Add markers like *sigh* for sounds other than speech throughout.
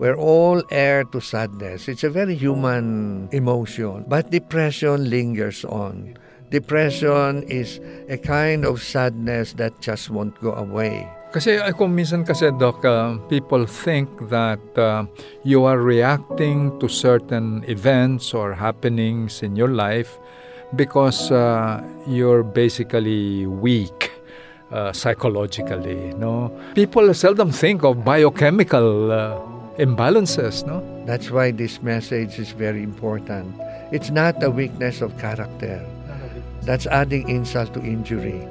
We're all heir to sadness. It's a very human emotion. But depression lingers on. Depression is a kind of sadness that just won't go away. Kasi ako minsan kasi, Doc, uh, people think that uh, you are reacting to certain events or happenings in your life because uh, you're basically weak uh, psychologically. No, people seldom think of biochemical uh, imbalances. No, That's why this message is very important. It's not a weakness of character. That's adding insult to injury.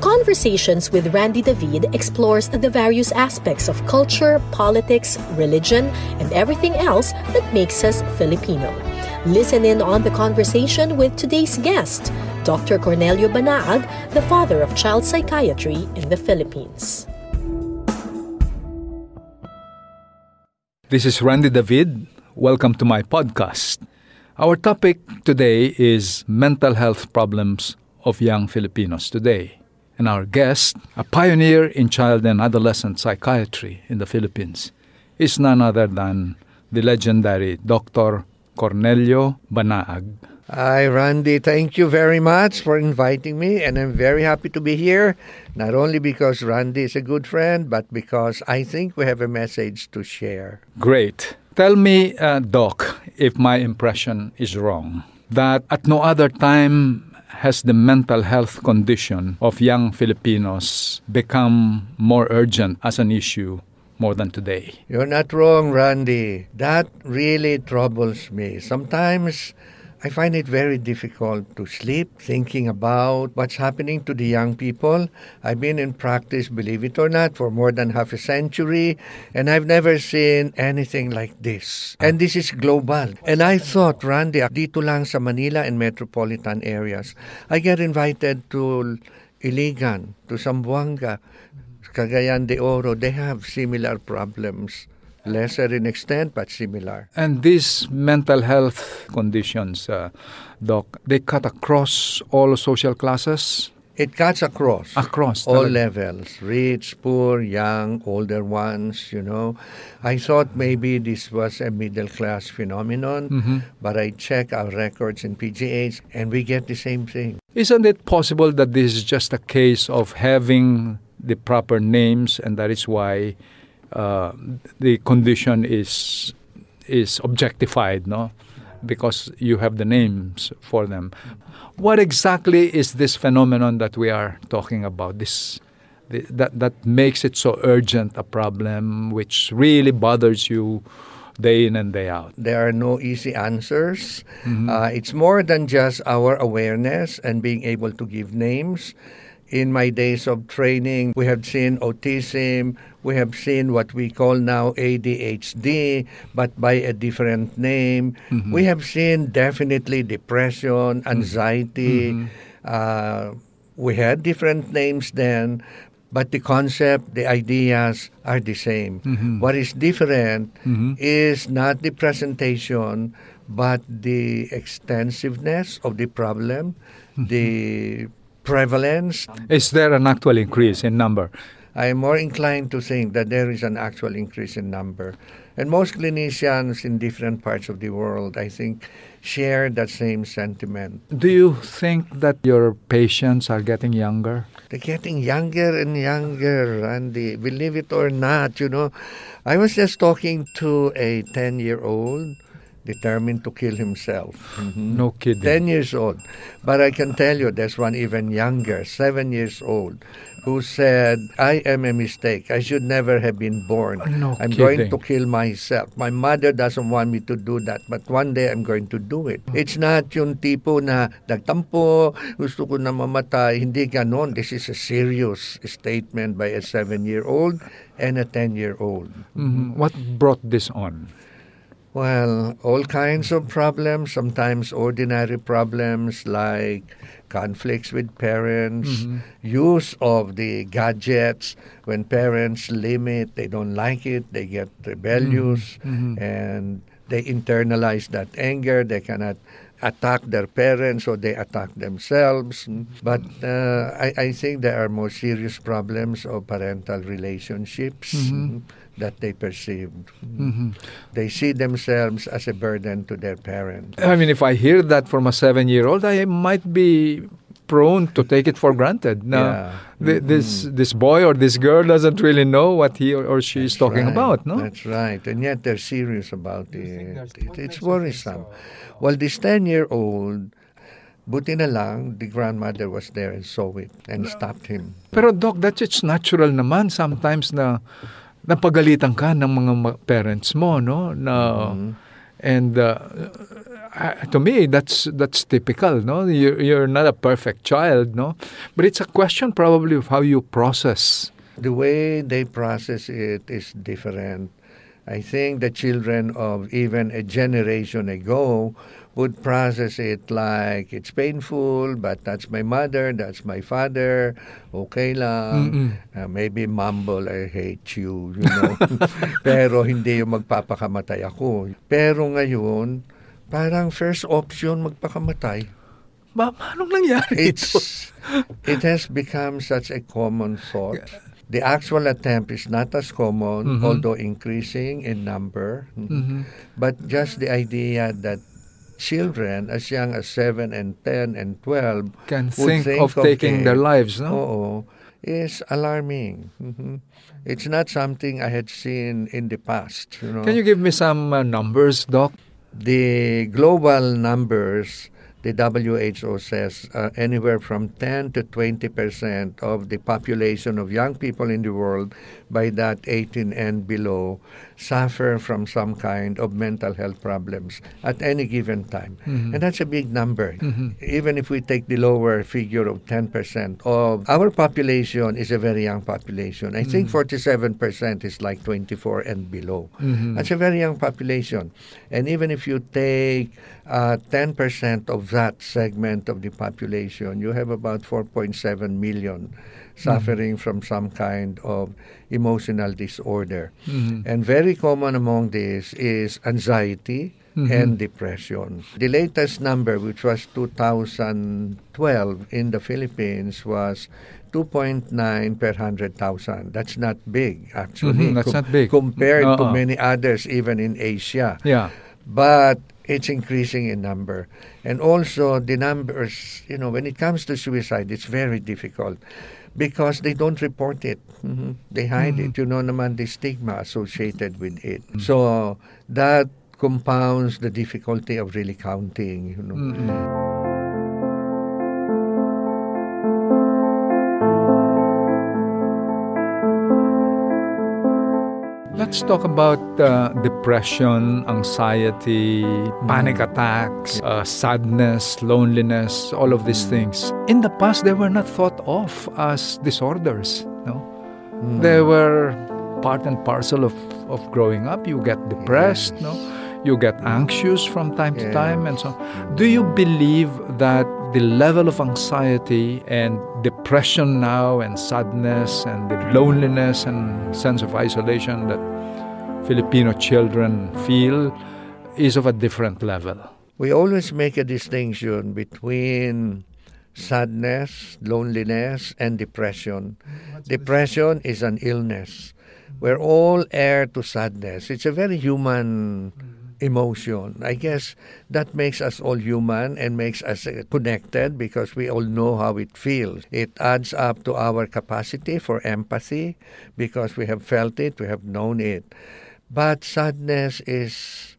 Conversations with Randy David explores the various aspects of culture, politics, religion, and everything else that makes us Filipino. Listen in on the conversation with today's guest, Dr. Cornelio Banaag, the father of child psychiatry in the Philippines. This is Randy David. Welcome to my podcast. Our topic today is mental health problems of young Filipinos today. And our guest, a pioneer in child and adolescent psychiatry in the Philippines, is none other than the legendary Dr. Cornelio Banaag. Hi, Randy. Thank you very much for inviting me, and I'm very happy to be here. Not only because Randy is a good friend, but because I think we have a message to share. Great. Tell me, uh, Doc, if my impression is wrong, that at no other time has the mental health condition of young Filipinos become more urgent as an issue more than today. You're not wrong, Randy. That really troubles me. Sometimes I find it very difficult to sleep thinking about what's happening to the young people. I've been in practice, believe it or not, for more than half a century, and I've never seen anything like this. And this is global. And I thought, Randy, dito lang sa Manila and metropolitan areas, I get invited to Iligan, to Zamboanga, Cagayan de Oro. They have similar problems lesser in extent but similar. And these mental health conditions, uh, Doc, they cut across all social classes? It cuts across. Across. All levels. Rich, poor, young, older ones, you know. I thought maybe this was a middle class phenomenon, Mm-hmm. but I check our records in PGH and we get the same thing. Isn't it possible that this is just a case of having the proper names and that is why uh, the condition is is objectified, no? Because you have the names for them. What exactly is this phenomenon that we are talking about? This the, that that makes it so urgent a problem, which really bothers you day in and day out. There are no easy answers. Uh, it's more than just our awareness and being able to give names. In my days of training, we have seen autism, we have seen what we call now ADHD, but by a different name. Mm-hmm. We have seen definitely depression, mm-hmm. anxiety. Mm-hmm. Uh, we had different names then, but the concept, the ideas are the same. What is different is not the presentation, but the extensiveness of the problem, the prevalence. Is there an actual increase in number? I am more inclined to think that there is an actual increase in number. And most clinicians in different parts of the world, I think, share that same sentiment. Do you think that your patients are getting younger? They're getting younger and younger, Randy. Believe it or not, you know. I was just talking to a 10 year old determined to kill himself. Mhm. No kidding. 10 years old. But I can tell you, there's one even younger, 7 years old, who said, I am a mistake. I should never have been born. No I'm going to kill myself. My mother doesn't want me to do that, but one day I'm going to do it. It's not yung tipo na nagtampo, gusto ko na mamatay. Hindi ganon. This is a serious statement by a 7-year-old and a 10-year-old. Mhm. What brought this on? Well, all kinds of problems, sometimes ordinary problems like conflicts with parents, mm-hmm. use of the gadgets. When parents limit, they don't like it, they get rebellious, mm-hmm. Mm-hmm. and they internalize that anger. They cannot attack their parents or they attack themselves. But uh, I, I think there are more serious problems of parental relationships that they perceived. Mm-hmm. They see themselves as a burden to their parents. I mean, if I hear that from a seven-year-old, I might be prone to take it for granted. Now, Yeah. th- mm-hmm. this this boy or this girl doesn't really know what he or, or she is talking Right, about, no? That's right. And yet they're serious about it. It- It's worrisome. Well, this 10 year old, buti na lang, the grandmother was there and saw it and stopped him. Pero doc, that's it's natural naman sometimes na napagalitan ka ng mga parents mo, no? Na and uh, uh, to me that's that's typical, no? You're, you're not a perfect child, no? But it's a question probably of how you process. The way they process it is different. I think the children of even a generation ago would process it like it's painful, but that's my mother, that's my father, okay lang. Uh, maybe mumble, I hate you, you know. *laughs* *laughs* Pero hindi yung magpapakamatay ako. Pero ngayon, parang first option magpakamatay. Ba, anong nangyari? It's *laughs* it has become such a common thought. The actual attempt is not as common, although increasing in number. But just the idea that children as young as 7 and 10 and 12 Can would think of taking it, their lives, no? Oo, is alarming. Mhm. It's not something I had seen in the past. You know? Can you give me some uh, numbers, doc? the global numbers, the WHO says uh, anywhere from 10 to 20 percent of the population of young people in the world, by that 18 and below, suffer from some kind of mental health problems at any given time. Mm-hmm. And that's a big number. Mm-hmm. Even if we take the lower figure of 10 percent of our population is a very young population. I think mm-hmm. 47 percent is like 24 and below. That's a very young population. And even if you take uh, 10% of that segment of the population, you have about 4.7 million suffering from some kind of emotional disorder. And very common among these is anxiety and depression. The latest number, which was 2012 in the Philippines, was 2.9 per 100,000. That's not big, actually. Mhm, that's not big. Compared to Uh-uh. many others, even in Asia Yeah. but it's increasing in number. And also the numbers, you know, when it comes to suicide, it's very difficult because they don't report it. Mhm. They hide it. Mm-hmm. You know naman the stigma associated with it. Mm-hmm. So that compounds the difficulty of really counting, you know. Mm-hmm. Let's talk about uh, depression, anxiety, panic attacks, uh, sadness, loneliness, all of these things. In the past, they were not thought of as disorders. No, they were part and parcel of, of growing up. You get depressed, no, you get anxious from time to time, and so. on. Do you believe that the level of anxiety and depression now, and sadness, and the loneliness and sense of isolation that Filipino children feel is of a different level. We always make a distinction between sadness, loneliness, and depression. Depression is an illness. We're all heir to sadness. It's a very human emotion. I guess that makes us all human and makes us connected because we all know how it feels. It adds up to our capacity for empathy because we have felt it, we have known it. But sadness is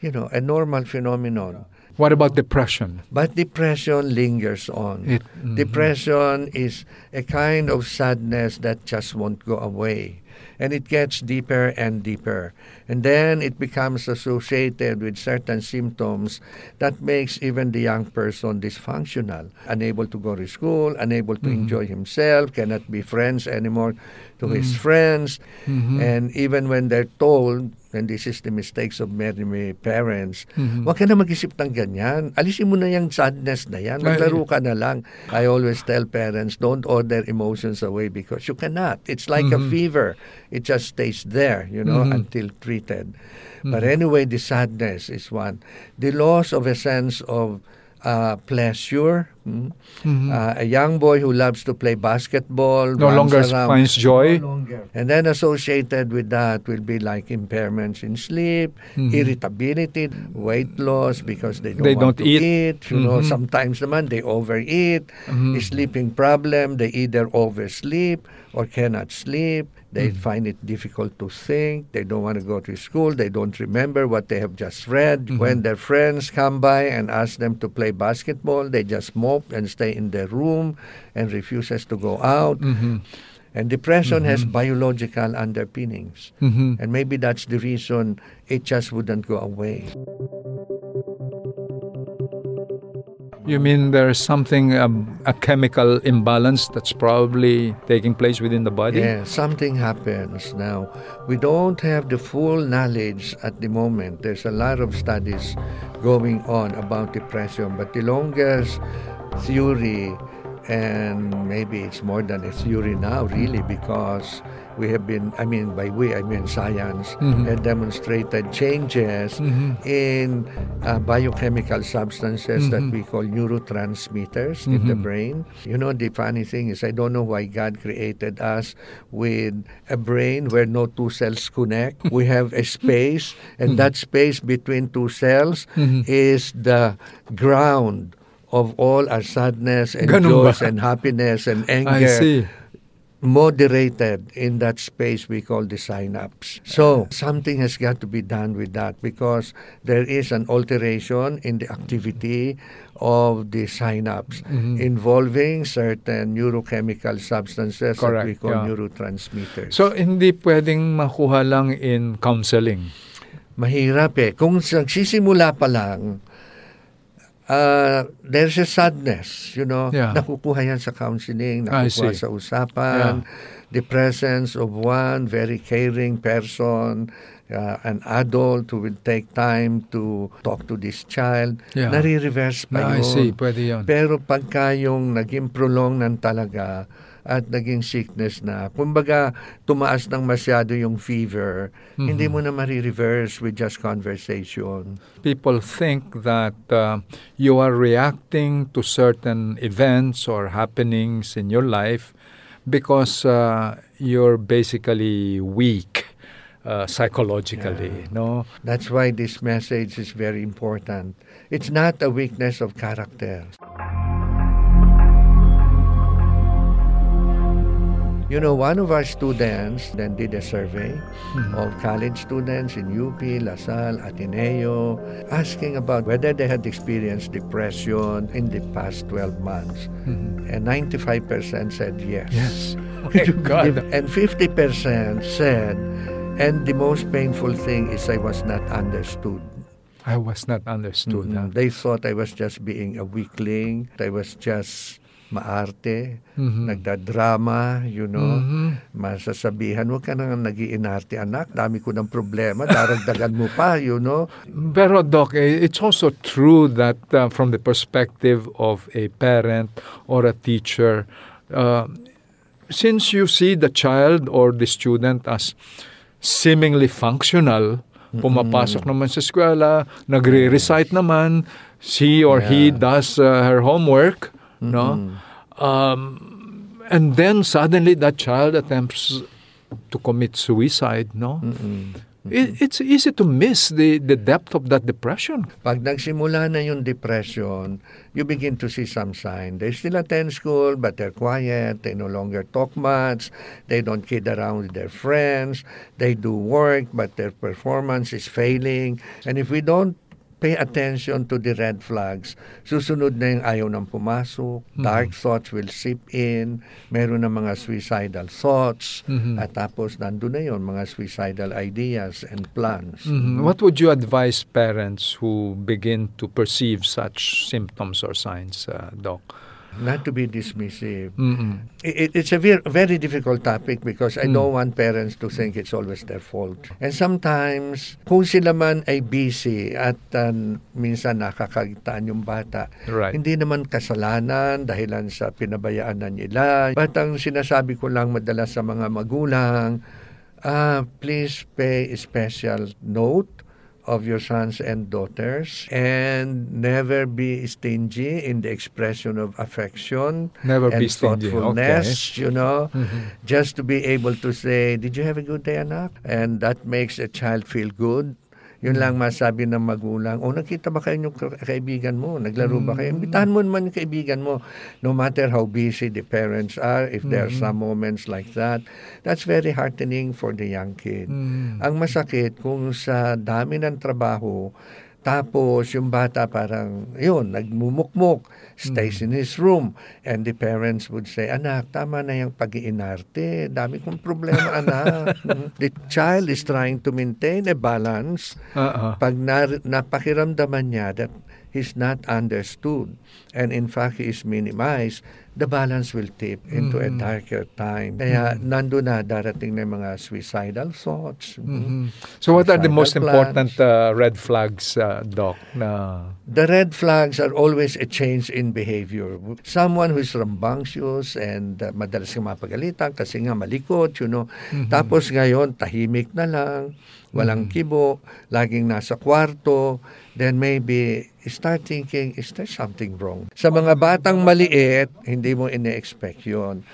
you know, a normal phenomenon. What about depression? But depression lingers on. It- mhm. Depression is a kind of sadness that just won't go away. And it gets deeper and deeper. And then it becomes associated with certain symptoms that makes even the young person dysfunctional, unable to go to school, unable to mm-hmm. enjoy himself, cannot be friends anymore to his mm-hmm. friends. Mm-hmm. And even when they're told, and this is the mistakes of many, many parents, huwag ka na mag-isip ng ganyan. Alisin mo na yung sadness na yan. Maglaro ka na lang. I always tell parents, don't order emotions away because you cannot. It's like a fever. It just stays there, you know, until treated. But anyway, the sadness is one. The loss of a sense of uh, pleasure. mm. Uh, a young boy who loves to play basketball No longer around. finds joy. No longer. And then associated with that will be like impairments in sleep, irritability, weight loss because they don't, They don't eat. eat. You know, Mhm. sometimes naman they overeat. Mhm. Sleeping problem, they either oversleep or cannot sleep. They find it difficult to think. They don't want to go to school. They don't remember what they have just read. When their friends come by and ask them to play basketball, they just mope and stay in their room and refuses to go out. Mhm. And depression has biological underpinnings. Mhm. And maybe that's the reason it just wouldn't go away. You mean there's something, um, a chemical imbalance that's probably taking place within the body? Yeah, something happens now. We don't have the full knowledge at the moment. There's a lot of studies going on about depression, but the longest theory, and maybe it's more than a theory now, really, because we have been, I mean, by we, I mean science, Mhm. have demonstrated changes Mhm. in uh, biochemical substances that Mhm. we call neurotransmitters in the Mhm. brain. You know, the funny thing is, I don't know why God created us with a brain where no two cells connect. *laughs* we have a space, and that space between two cells Mhm. is the ground of all our sadness and Ganun joys ba? and happiness and I anger see. Moderated in that space we call the synapse. So something has got to be done with that because there is an alteration in the activity of the synapse Mhm. involving certain neurochemical substances that we Correct, call yeah. neurotransmitters. So, hindi pwedeng makuha lang in counseling. Mahirap eh. Kung nagsisimula pa lang, uh, there's a sadness, you know. Yeah. Nakukuha yan sa counseling, I nakukuha sa usapan. The presence of one very caring person, uh, an adult who will take time to talk to this child. Yeah. Nare-reverse pa I yun. see, pwede yun. Pero pagka yung naging prolong ng talaga at naging sickness na, kumbaga tumaas ng masyado yung fever, hindi mo na marireverse with just conversation. People think that uh, you are reacting to certain events or happenings in your life because uh, you're basically weak uh, psychologically, no? That's why this message is very important. It's not a weakness of character. You know, one of our students then did a survey of college students in UP, LaSalle, Ateneo, asking about whether they had experienced depression in the past 12 months. And 95% said yes. Yes. *laughs* My God. And 50% said, and the most painful thing is I was not understood. I was not understood. Mm, huh? They thought I was just being a weakling. I was just maarte, Mhm. nagdadrama, you know. Mhm. Masasabihan, huwag ka nang nag-iinarte, anak. Dami ko ng problema. Daragdagan mo pa, you know. Pero Doc, eh, it's also true that uh, from the perspective of a parent or a teacher, uh, since you see the child or the student as seemingly functional, pumapasok naman sa eskwela, nagre-recite naman, she or he Yeah. does uh, her homework, no? Um, and then suddenly that child attempts to commit suicide, no? It, it's easy to miss the, the depth of that depression. Pag nagsimula na yung depression, you begin to see some sign. They still attend school, but they're quiet. They no longer talk much. They don't kid around with their friends. They do work, but their performance is failing. And if we don't pay attention to the red flags. Susunod na yung ayaw ng pumasok, Mm-hmm. dark thoughts will seep in, meron na mga suicidal thoughts, Mm-hmm. at tapos nandun na yun, mga suicidal ideas and plans. Mhm. What would you advise parents who begin to perceive such symptoms or signs, uh, Doc? Not to be dismissive. Mm-mm. It, it's a very, very difficult topic because I Mm. don't want parents to think it's always their fault. And sometimes, kung sila man ay busy at uh, minsan nakakagitaan yung bata, Right. hindi naman kasalanan dahilan sa pinabayaan na nila. But ang sinasabi ko lang madalas sa mga magulang, ah, please pay special note of your sons and daughters and never be stingy in the expression of affection Never and be stingy, thoughtfulness, you know, Mm-hmm. just to be able to say, did you have a good day, anak? And that makes a child feel good. Yun lang masabi ng magulang, o nakita ba kayo yung ka- kaibigan mo? Naglaro ba kayo? Imbitahan mo naman yung kaibigan mo. No matter how busy the parents are, if there are some moments like that, that's very heartening for the young kid. Ang masakit kung sa dami ng trabaho, tapos yung bata parang, yun, nagmumukmuk, stays in his room. And the parents would say, anak, tama na yung pag-iinarte. Dami kong problema, anak. *laughs* the child is trying to maintain a balance. Uh-uh. Pag na, napakiramdaman niya that he's not understood and in fact he is minimized, the balance will tip into a darker time. Kaya nando na darating na mga suicidal thoughts. So, what are the most important plans. uh, red flags, uh, Doc? Na The red flags are always a change in behavior. Someone who is rambunctious and uh, madalas kang mapagalitan kasi nga malikot, you know. Tapos ngayon, tahimik na lang, walang kibo, laging nasa kwarto, then maybe start thinking, is there something wrong? Sa mga batang maliit, hindi mo ine-expect yun.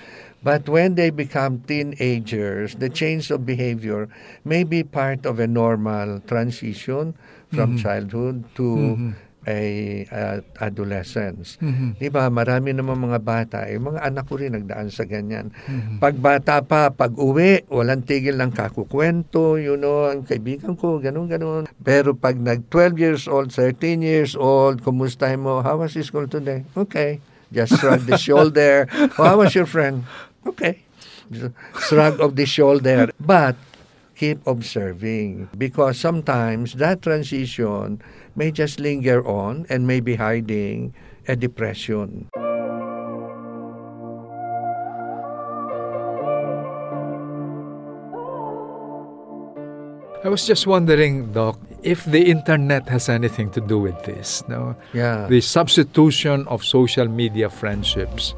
But when they become teenagers, the change of behavior may be part of a normal transition from childhood to a uh, adolescence. Di ba? Marami naman mga bata, eh, mga anak ko rin nagdaan sa ganyan. Pag bata pa, pag uwi, walang tigil ng kakukwento, you know, ang kaibigan ko, ganun, ganun. Pero pag nag 12 years old, 13 years old, kumusta mo? How was school today? Okay. Just shrug the shoulder. Oh, *laughs* how was your friend? Okay. Shrug of the shoulder. But keep observing because sometimes that transition may just linger on and may be hiding a depression. I was just wondering, Doc, if the internet has anything to do with this. No, Yeah. the substitution of social media friendships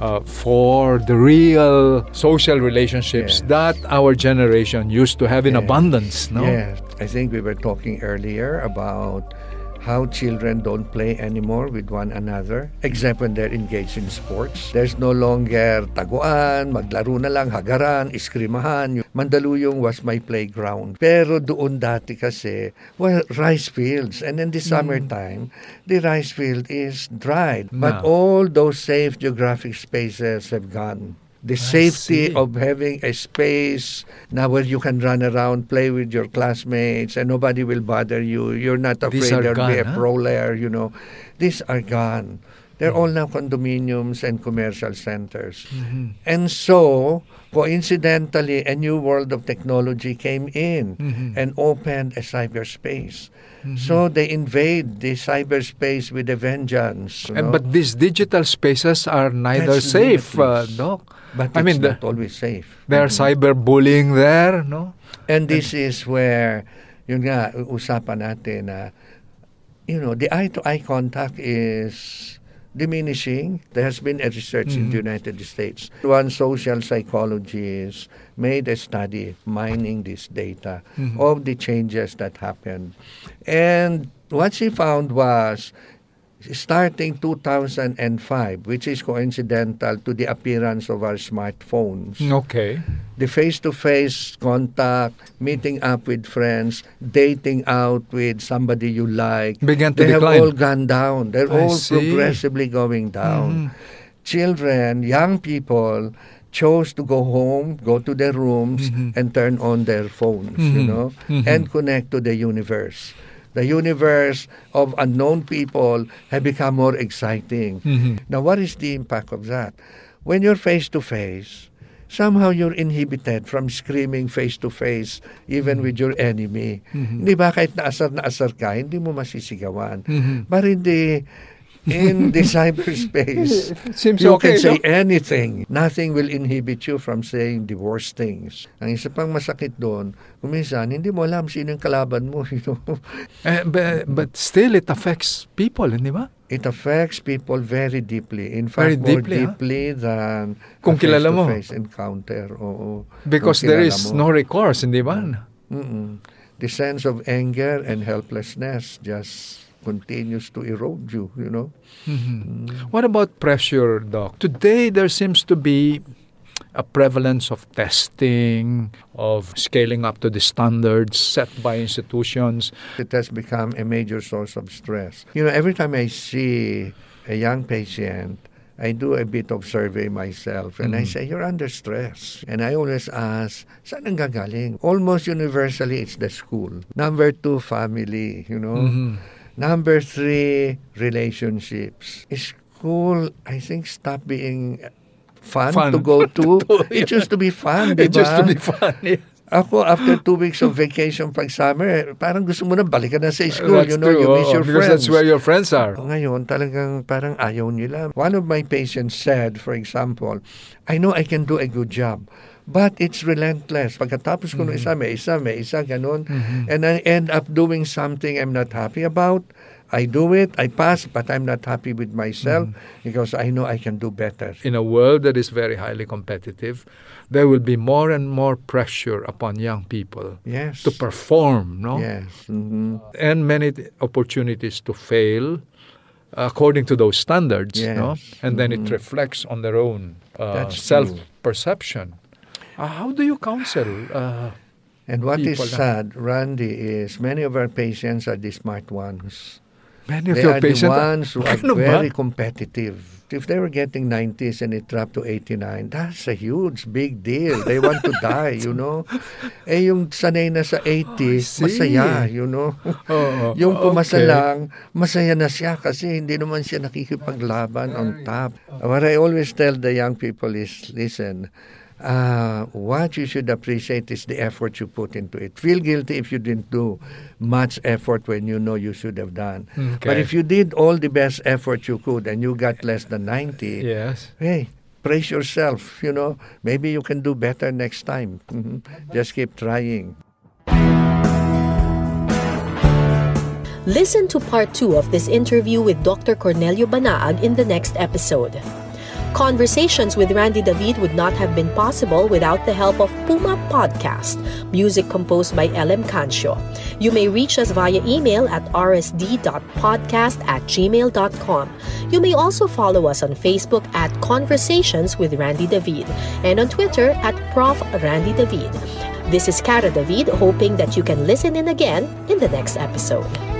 uh, for the real social relationships Yes. that our generation used to have in Yes. abundance. No, Yes. I think we were talking earlier about how children don't play anymore with one another except when they're engaged in sports. There's no longer taguan, maglaro na lang, hagaran, iskrimahan. Mandaluyong was my playground. Pero doon dati kasi, well, rice fields. And in the summertime, the rice field is dried. But No. all those safe geographic spaces have gone. The safety of having a space now where you can run around, play with your classmates, and nobody will bother you. You're not afraid there'll be a huh? prowler, you know. These are gone. They're all now condominiums and commercial centers. Mm-hmm. And so, coincidentally, a new world of technology came in Mm-hmm. and opened a cyberspace. So they invade the cyberspace with a vengeance. And, know. but these digital spaces are neither That's safe, uh. Doc. But I it's mean, the, not always safe. there are cyberbullying there. No, And this is where, yun nga, usapan natin na, you know, the eye-to-eye contact is diminishing. There has been a research in the United States. One social psychologist made a study mining this data of the changes that happened. And what she found was starting 2005, which is coincidental to the appearance of our smartphones. Okay. The face-to-face contact, meeting up with friends, dating out with somebody you like, Began to they decline. have all gone down. They're I all see. Mm-hmm. progressively going down. Children, young people chose to go home, go to their rooms, Mm-hmm. and turn on their phones, you know, and connect to the universe. The universe of unknown people have become more exciting. Mm-hmm. Now, what is the impact of that? When you're face to face, somehow you're inhibited from screaming face to face even with your enemy. Hindi ba kahit naasar na asar ka, hindi mo masisigawan. But in the in the *laughs* cyberspace, seems you okay, can say no? anything. Nothing will inhibit you from saying the worst things. Ang isa pang masakit doon, kuminsan, hindi mo alam sino yung kalaban mo. *laughs* You know? Eh, but, but still, it affects people, hindi ba? It affects people very deeply. In Very fact, more deeply, huh? deeply than Kung a kilala mo. face-to-face encounter. Oo. Because there is mo. no recourse, hindi ba? Mm-mm. The sense of anger and helplessness just continues to erode you, you know. Mm-hmm. What about pressure, Doc? Today, there seems to be a prevalence of testing, of scaling up to the standards set by institutions. It has become a major source of stress. You know, every time I see a young patient, I do a bit of survey myself and I mm-hmm. say, you're under stress. And I always ask, saan ang gagaling? Almost universally, it's the school. Number two, family, you know. Mm-hmm. Number three, relationships. School, I think, stopped being fun, Fun. to go *laughs* to. It used to be fun, *laughs* It used to diba? be funny. Ako, after two weeks of vacation pag summer, parang gusto mo na balikan na sa school. That's you know, true, you miss oo, your because friends. that's where your friends are. Ngayon, talagang parang ayaw nila. One of my patients said, for example, I know I can do a good job, but it's relentless. Pagkatapos ko ng isa, may isa, may isa, ganun. And I end up doing something I'm not happy about. I do it, I pass, but I'm not happy with myself because I know I can do better. In a world that is very highly competitive, there will be more and more pressure upon young people Yes. to perform, no? Yes. mhm. and many t- opportunities to fail according to those standards, no? Yes. And then it reflects on their own uh, That's true. Uh, how do you counsel? Uh, And what is sad, Randy, is many of our patients are the smart ones. many of They your are the patients ones who *laughs* are Ano very competitive. If they were getting 90s and it dropped to 89, that's a huge, big deal. They want to *laughs* die, you know? Eh, yung sanay na sa 80s, see. masaya, you know? *laughs* Oo, yung pumasa okay. lang, masaya na siya kasi hindi naman siya nakikipaglaban on top. What I always tell the young people is, listen, uh, what you should appreciate is the effort you put into it. Feel guilty if you didn't do much effort when you know you should have done. But if you did all the best effort you could and you got less than 90, Yes. hey, praise yourself, you know. Maybe you can do better next time. Mhm. Just keep trying. Listen to part two of this interview with Dr. Cornelio Banaag in the next episode. Conversations with Randy David would not have been possible without the help of Puma Podcast, music composed by LM Cancio. You may reach us via email at rsd.podcast at gmail.com. You may also follow us on Facebook at Conversations with Randy David and on Twitter at Prof. Randy David. This is Kara David, hoping that you can listen in again in the next episode.